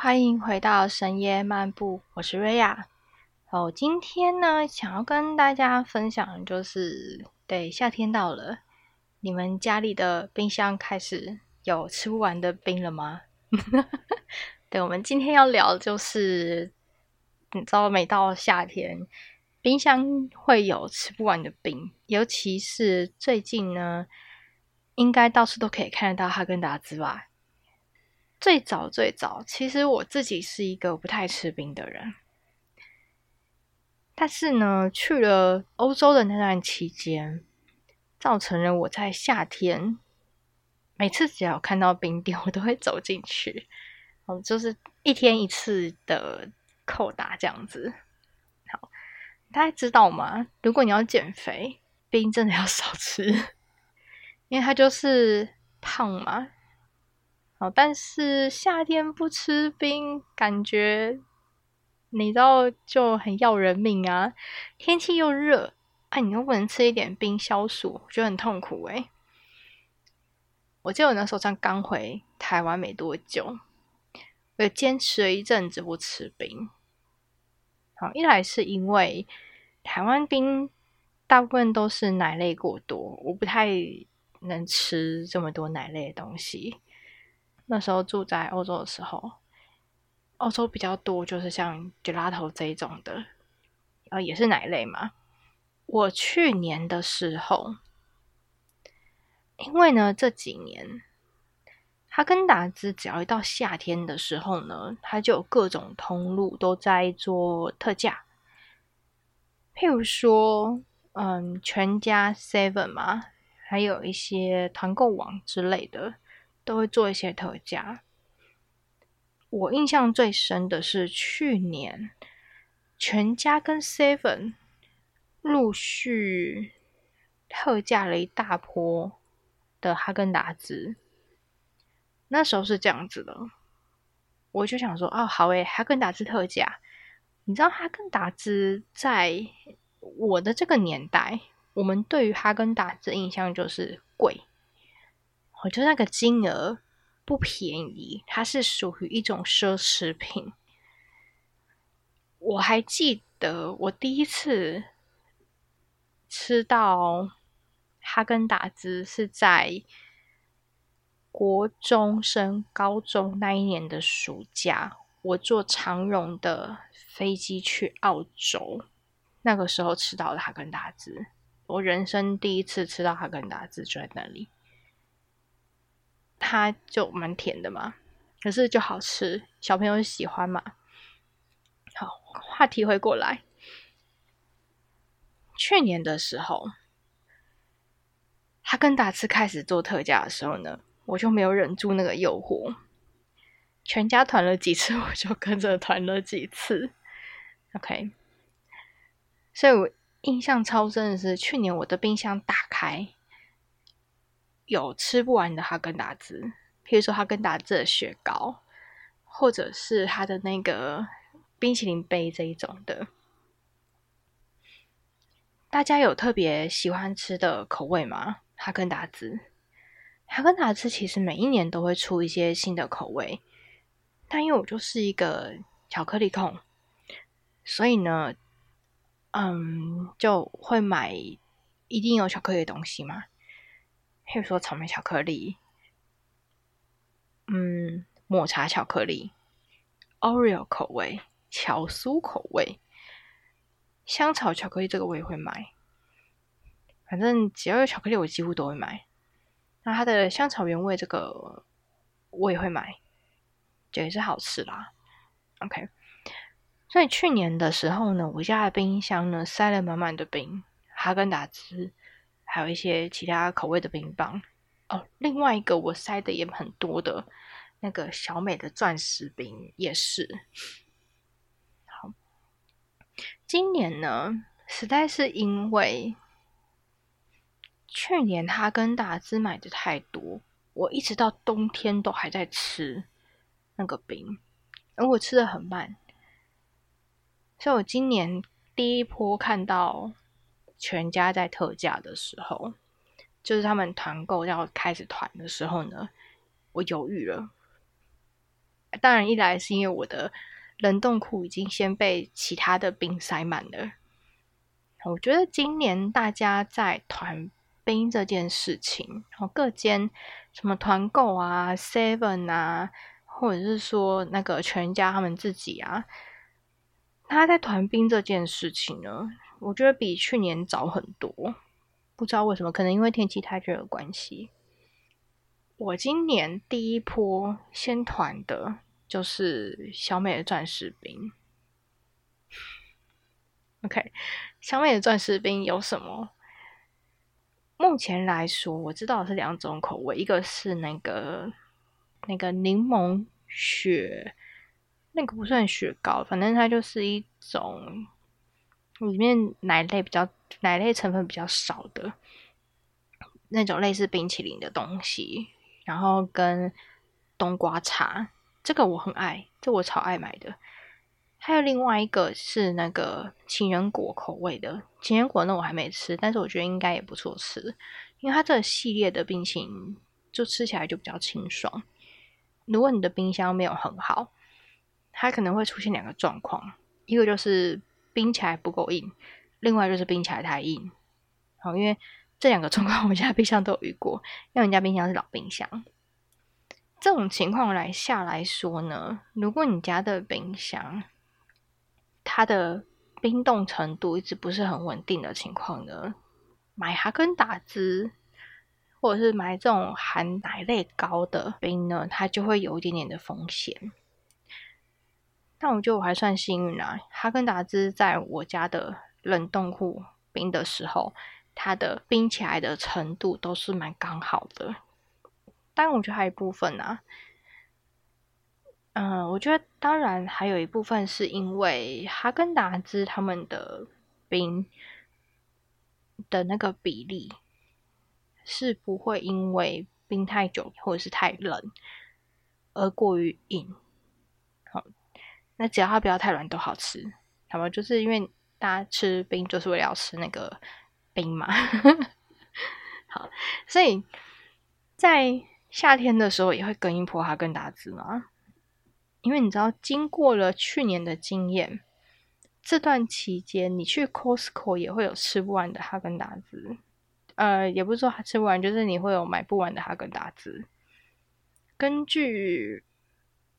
欢迎回到深夜漫步，我是瑞亚。哦，今天呢，想要跟大家分享的就是，对，夏天到了，你们家里的冰箱开始有吃不完的冰了吗？对，我们今天要聊的就是，你知道，每到夏天，冰箱会有吃不完的冰，尤其是最近呢，应该到处都可以看得到哈根达斯吧。最早最早，其实我自己是一个不太吃冰的人，但是呢，去了欧洲的那段期间，造成了我在夏天每次只要看到冰店，我都会走进去，哦，就是一天一次的扣打这样子。好，大家知道吗？如果你要减肥，冰真的要少吃，因为它就是胖嘛。好，但是夏天不吃冰，感觉你知道就很要人命啊！天气又热，哎，你又不能吃一点冰消暑，我觉得很痛苦哎。我记得我那时候刚刚回台湾没多久，我坚持了一阵子不吃冰。好，一来是因为台湾冰大部分都是奶类过多，我不太能吃这么多奶类的东西。那时候住在欧洲的时候，欧洲比较多就是像 gelato 这一种的，呃，也是奶类嘛。我去年的时候，因为呢这几年哈根达斯只要一到夏天的时候呢，它就有各种通路都在做特价，譬如说，嗯，全家 Seven 嘛，还有一些团购网之类的。都会做一些特价。我印象最深的是去年，全家跟 Seven 陆续特价了一大波的哈根达斯。那时候是这样子的，我就想说，哦，好诶，哈根达斯特价。你知道哈根达斯在我的这个年代，我们对于哈根达斯印象就是贵。我觉得那个金额不便宜，它是属于一种奢侈品。我还记得我第一次吃到哈根达斯是在国中升高中那一年的暑假，我坐长荣的飞机去澳洲，那个时候吃到的哈根达斯，我人生第一次吃到哈根达斯就在那里。它就蛮甜的嘛，可是就好吃，小朋友喜欢嘛。好，话题回过来，去年的时候，哈根达斯开始做特价的时候呢，我就没有忍住那个诱惑，全家团了几次，我就跟着团了几次。OK，所以我印象超深的是，去年我的冰箱打开。有吃不完的哈根达斯，譬如说哈根达斯的雪糕，或者是它的那个冰淇淋杯这一种的。大家有特别喜欢吃的口味吗？哈根达斯，哈根达斯其实每一年都会出一些新的口味，但因为我就是一个巧克力控，所以呢，嗯，就会买一定有巧克力的东西嘛。譬如说草莓巧克力，嗯，抹茶巧克力，Oreo 口味，巧酥口味，香草巧克力，这个我也会买。反正只要有巧克力，我几乎都会买。那它的香草原味这个我也会买，这也是好吃啦。OK，所以去年的时候呢，我家的冰箱呢塞了满满的冰，哈根达斯。还有一些其他口味的冰棒哦，另外一个我塞的也很多的那个小美的钻石冰也是。好，今年呢，实在是因为去年哈根达斯买的太多，我一直到冬天都还在吃那个冰，而我吃的很慢，所以我今年第一波看到。全家在特价的时候，就是他们团购要开始团的时候呢，我犹豫了，当然，一来是因为我的冷冻库已经先被其他的冰塞满了。我觉得今年大家在团冰这件事情，哦，各间什么团购啊、Seven 啊，或者是说那个全家他们自己啊，他在团冰这件事情呢，我觉得比去年早很多。不知道为什么，可能因为天气太热的关系。我今年第一波先团的就是小美的钻石冰。OK，小美的钻石冰有什么？目前来说，我知道是两种口味，一个是那个那个柠檬雪，那个不算雪糕，反正它就是一种里面奶类比较奶类成分比较少的那种类似冰淇淋的东西。然后跟冬瓜茶，这个我很爱，这我超爱买的。还有另外一个是那个情人果口味的，情人果那我还没吃，但是我觉得应该也不错吃，因为它这个系列的冰淇淋就吃起来就比较清爽。如果你的冰箱没有很好，它可能会出现两个状况，一个就是冰起来不够硬，另外就是冰起来太硬。好，因为。这两个状况，我们家冰箱都有遇过，因为人家冰箱是老冰箱。这种情况来下来说呢，如果你家的冰箱它的冰冻程度一直不是很稳定的情况呢，买哈根达斯或者是买这种含奶类高的冰呢，它就会有一点点的风险。但我觉得我还算幸运啊，哈根达斯在我家的冷冻库冰的时候。它的冰起来的程度都是蛮刚好的，但我觉得还有一部分啊，嗯，我觉得当然还有一部分是因为哈根达斯他们的冰的那个比例是不会因为冰太久或者是太冷而过于硬，那只要它不要太软都好吃，好吧？就是因为大家吃冰就是为了要吃那个。冰嘛，好，所以在夏天的时候也会跟一波哈根达斯嘛，因为你知道，经过了去年的经验，这段期间你去 Costco 也会有吃不完的哈根达斯，呃，也不是说吃不完，就是你会有买不完的哈根达斯。根据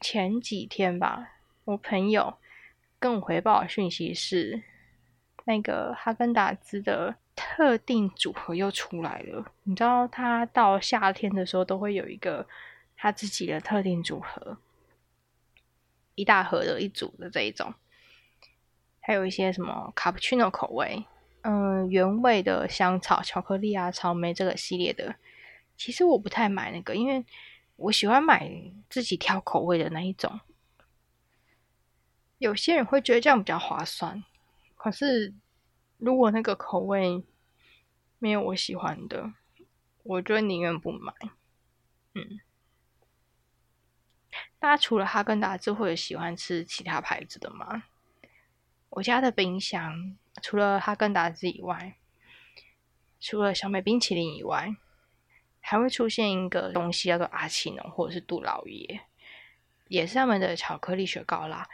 前几天吧，我朋友跟我回报的讯息是，那个哈根达斯的。特定组合又出来了，你知道，他到夏天的时候都会有一个他自己的特定组合，一大盒的一组的这一种，还有一些什么卡布奇诺口味，嗯，原味的香草、巧克力啊、草莓这个系列的，其实我不太买那个，因为我喜欢买自己挑口味的那一种。有些人会觉得这样比较划算，可是。如果那个口味没有我喜欢的，我就宁愿不买。嗯，大家除了哈根达斯，会有喜欢吃其他牌子的吗？我家的冰箱除了哈根达斯以外，除了小美冰淇淋以外，还会出现一个东西叫做阿奇农或者是杜老爷，也是他们的巧克力雪糕啦。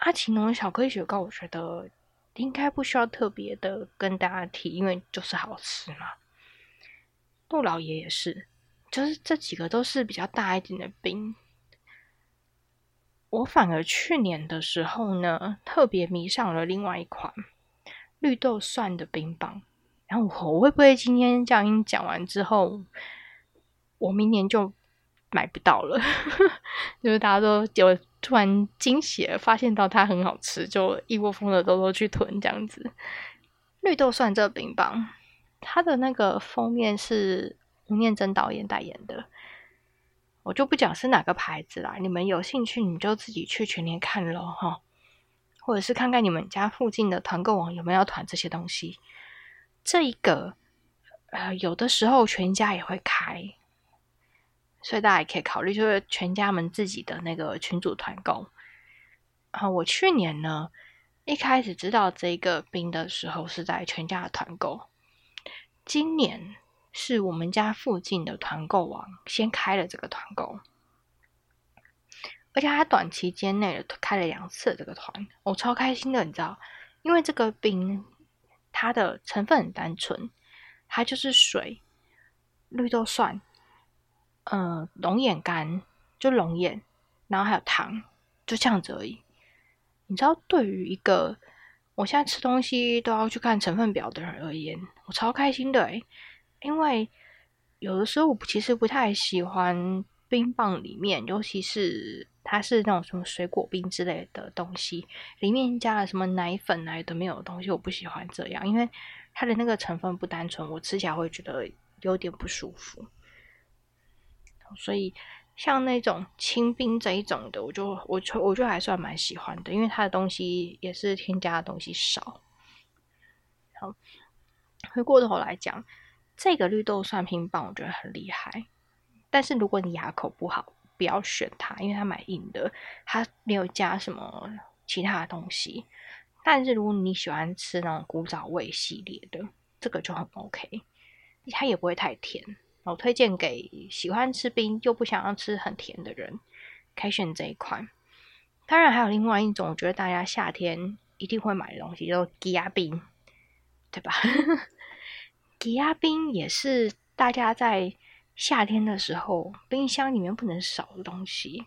阿奇农的巧克力雪糕，我觉得。应该不需要特别的跟大家提，因为就是好吃嘛。杜老爷也是，就是这几个都是比较大一点的冰。我反而去年的时候呢，特别迷上了另外一款绿豆蒜的冰棒。然后我会不会今天这样讲完之后，我明年就买不到了？就是大家都有。突然惊喜，发现到它很好吃，就一窝蜂的都都去囤这样子。绿豆蒜这个冰棒，它的那个封面是吴念真导演代言的，我就不讲是哪个牌子啦。你们有兴趣，你就自己去全年看咯哈，或者是看看你们家附近的团购网有没有团这些东西。这一个，呃，有的时候全家也会开。所以大家也可以考虑，就是全家们自己的那个群组团购啊。我去年呢，一开始知道这个冰的时候是在全家的团购，今年是我们家附近的团购网先开了这个团购，而且他短期间内开了两次这个团，我超开心的，你知道，因为这个冰它的成分很单纯，它就是水、绿豆蒜、呃龙眼干，就龙眼，然后还有糖，就这样子而已。你知道，对于一个我现在吃东西都要去看成分表的人而言，我超开心的诶因为有的时候我其实不太喜欢冰棒里面，尤其是它是那种什么水果冰之类的东西，里面加了什么奶粉啊都没有的东西，我不喜欢这样，因为它的那个成分不单纯，我吃起来会觉得有点不舒服，所以。像那种清冰这一种的，我就我就我就还算蛮喜欢的，因为它的东西也是添加的东西少。好，回过头来讲，这个绿豆蒜冰棒我觉得很厉害，但是如果你牙口不好，不要选它，因为它蛮硬的，它没有加什么其他的东西。但是如果你喜欢吃那种古早味系列的，这个就很 OK，它也不会太甜。我推荐给喜欢吃冰又不想要吃很甜的人，可以选这一款。当然还有另外一种，我觉得大家夏天一定会买的东西，叫吉亚冰，对吧？吉亚冰也是大家在夏天的时候冰箱里面不能少的东西。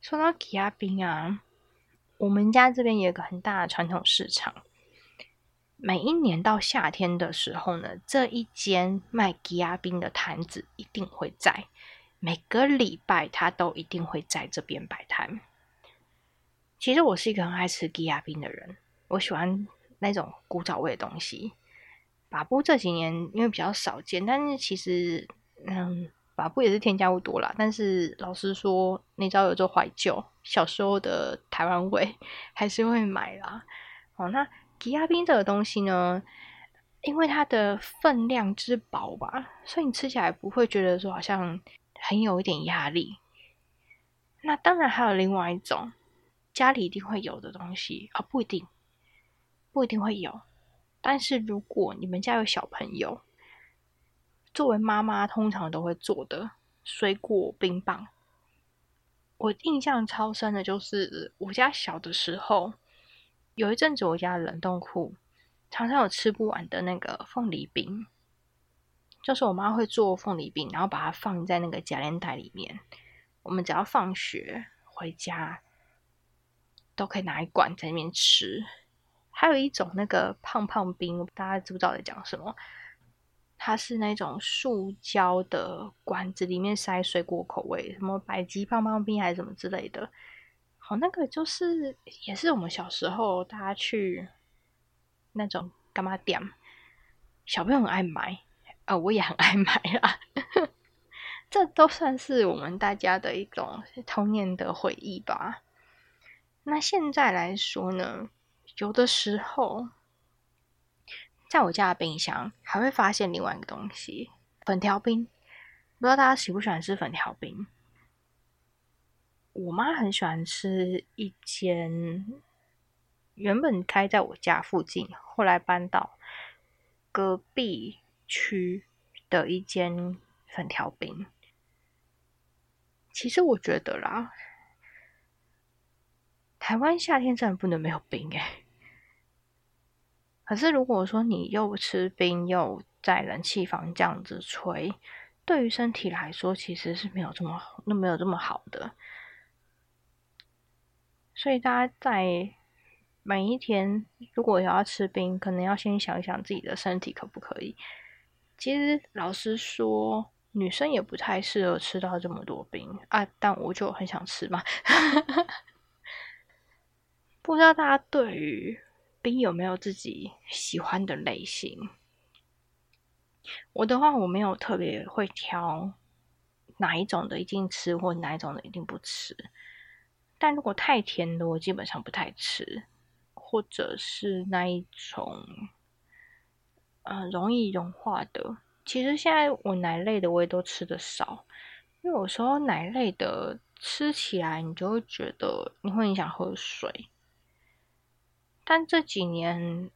说到吉亚冰啊，我们家这边有个很大的传统市场。每一年到夏天的时候呢，这一间卖吉亚冰的摊子一定会在每个礼拜，他都一定会在这边摆摊。其实我是一个很爱吃吉亚冰的人，我喜欢那种古早味的东西。法布这几年因为比较少见，但是其实嗯，法布也是添加物多啦。但是老实说，你知道有做怀旧小时候的台湾味，还是会买啦。哦，那。吉亚冰这个东西呢，因为它的分量之薄吧，所以你吃起来不会觉得说好像很有一点压力。那当然还有另外一种家里一定会有的东西啊，不一定，不一定会有。但是如果你们家有小朋友，作为妈妈通常都会做的水果冰棒，我印象超深的就是我家小的时候。有一阵子，我家的冷冻库常常有吃不完的那个凤梨冰，就是我妈会做凤梨冰，然后把它放在那个夹链袋里面。我们只要放学回家，都可以拿一罐在那边吃。还有一种那个胖胖冰，大家知不知道在讲什么？它是那种塑胶的管子，里面塞水果口味，什么百吉胖胖冰还是什么之类的。哦，那个就是也是我们小时候大家去那种干嘛店，小朋友很爱买，呃，我也很爱买啦。这都算是我们大家的一种童年的回忆吧。那现在来说呢，有的时候在我家的冰箱还会发现另外一个东西——粉条冰。不知道大家喜不喜欢吃粉条冰？我妈很喜欢吃一间原本开在我家附近，后来搬到隔壁区的一间粉条冰。其实我觉得啦，台湾夏天真的不能没有冰哎。可是如果说你又吃冰又在冷气房这样子吹，对于身体来说其实是没有这么那没有这么好的。所以大家在每一天，如果要吃冰，可能要先想一想自己的身体可不可以。其实老实说，女生也不太适合吃到这么多冰啊，但我就很想吃嘛。不知道大家对于冰有没有自己喜欢的类型？我的话，我没有特别会挑哪一种的一定吃，或哪一种的一定不吃。但如果太甜的，我基本上不太吃，或者是那一种，呃，容易融化的。其实现在我奶类的我也都吃的少，因为有时候奶类的吃起来你就会觉得你会很想喝水。但这几年，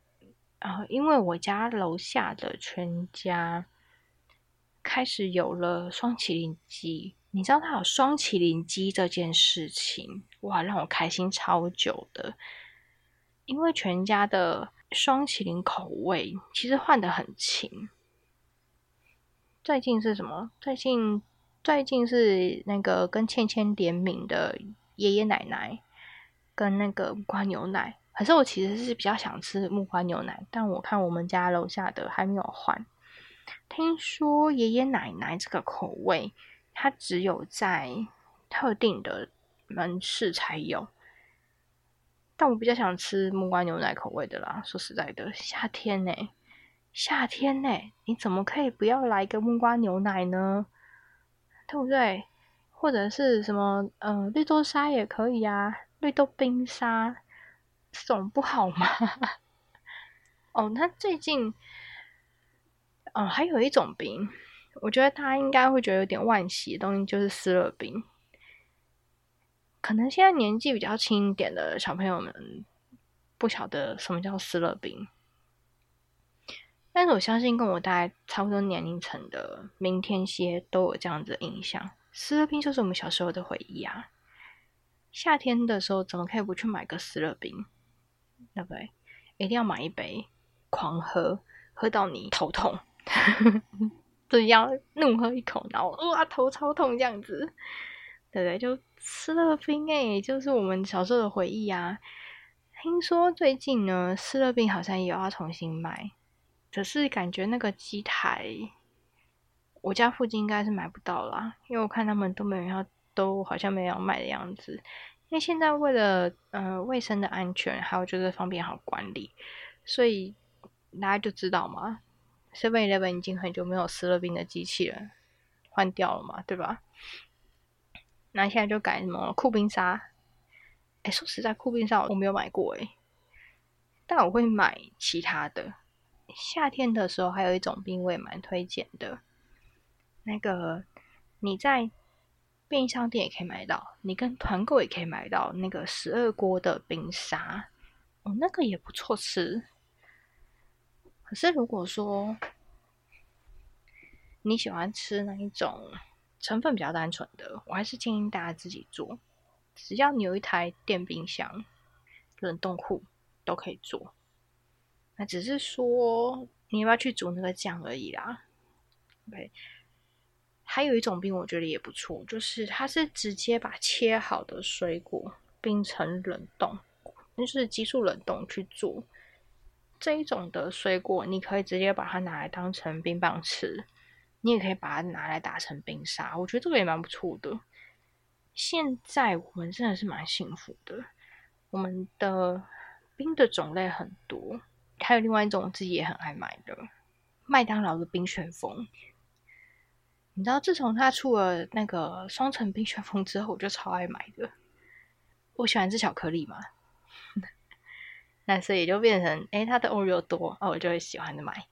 啊，因为我家楼下的全家开始有了双麒麟鸡，你知道它有双麒麟鸡这件事情，哇，让我开心超久的。因为全家的双麒麟口味其实换的很勤。最近是什么？最近最近是那个跟倩倩联名的爷爷奶奶跟那个木瓜牛奶。可是我其实是比较想吃木瓜牛奶，但我看我们家楼下的还没有换。听说爷爷奶奶这个口味。它只有在特定的门市才有，但我比较想吃木瓜牛奶口味的啦。说实在的，夏天呢，夏天呢，你怎么可以不要来一个木瓜牛奶呢？对不对？或者是什么呃绿豆沙也可以啊，绿豆冰沙这种不好吗？哦，那最近哦还有一种冰。我觉得大家应该会觉得有点惋惜的东西就是斯乐冰，可能现在年纪比较轻一点的小朋友们不晓得什么叫斯乐冰，但是我相信跟我大概差不多年龄层的明天蝎都有这样子的印象。斯乐冰就是我们小时候的回忆啊！夏天的时候怎么可以不去买个斯乐冰？对不对？一定要买一杯，狂喝，喝到你头痛。这 要怒喝一口，然后哇头超痛这样子，对不对？就斯乐冰诶，就是我们小时候的回忆啊。听说最近呢，斯乐冰好像也要重新卖，只是感觉那个机台，我家附近应该是买不到啦，因为我看他们都没有要，都好像没有卖的样子。因为现在为了呃卫生的安全，还有就是方便好管理，所以大家就知道嘛。Seven Eleven 已经很久没有斯乐冰的机器了，换掉了嘛，对吧？那现在就改什么酷冰沙？哎，说实在，酷冰沙我没有买过哎，但我会买其他的。夏天的时候还有一种冰我也蛮推荐的，那个你在便利商店也可以买到，你跟团购也可以买到那个十二锅的冰沙，哦，那个也不错吃。可是，如果说你喜欢吃那一种成分比较单纯的，我还是建议大家自己做。只要你有一台电冰箱、冷冻库，都可以做。那只是说你要不要去煮那个酱而已啦。OK，还有一种冰，我觉得也不错，就是它是直接把切好的水果冰成冷冻，就是急速冷冻去做。这一种的水果，你可以直接把它拿来当成冰棒吃，你也可以把它拿来打成冰沙，我觉得这个也蛮不错的。现在我们真的是蛮幸福的，我们的冰的种类很多，还有另外一种我自己也很爱买的麦当劳的冰旋风。你知道，自从它出了那个双层冰旋风之后，我就超爱买的。我喜欢吃巧克力嘛。那所以就变成，哎，它的 Oreo 多，哦，我就会喜欢的买。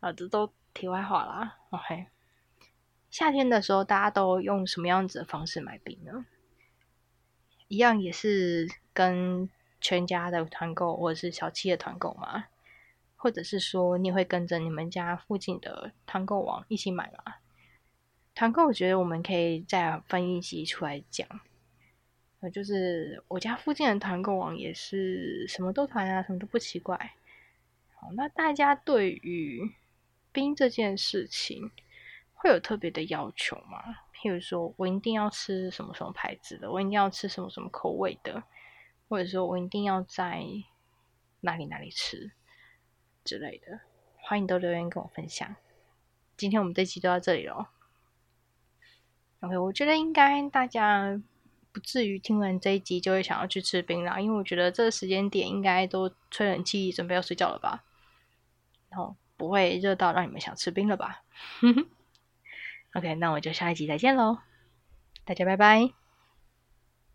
啊，这都题外话啦。OK，夏天的时候大家都用什么样子的方式买冰呢？一样也是跟全家的团购或者是小七的团购嘛，或者是说你会跟着你们家附近的团购网一起买嘛？团购我觉得我们可以再分一集出来讲。呃，就是我家附近的团购网也是什么都团啊，什么都不奇怪。好，那大家对于冰这件事情会有特别的要求吗？譬如说我一定要吃什么什么牌子的，我一定要吃什么什么口味的，或者说我一定要在哪里哪里吃之类的，欢迎都留言跟我分享。今天我们这期就到这里喽。OK，我觉得应该大家。不至于听完这一集就会想要去吃冰啦，因为我觉得这个时间点应该都吹冷气准备要睡觉了吧，然后不会热到让你们想吃冰了吧？OK，那我就下一集再见喽，大家拜拜。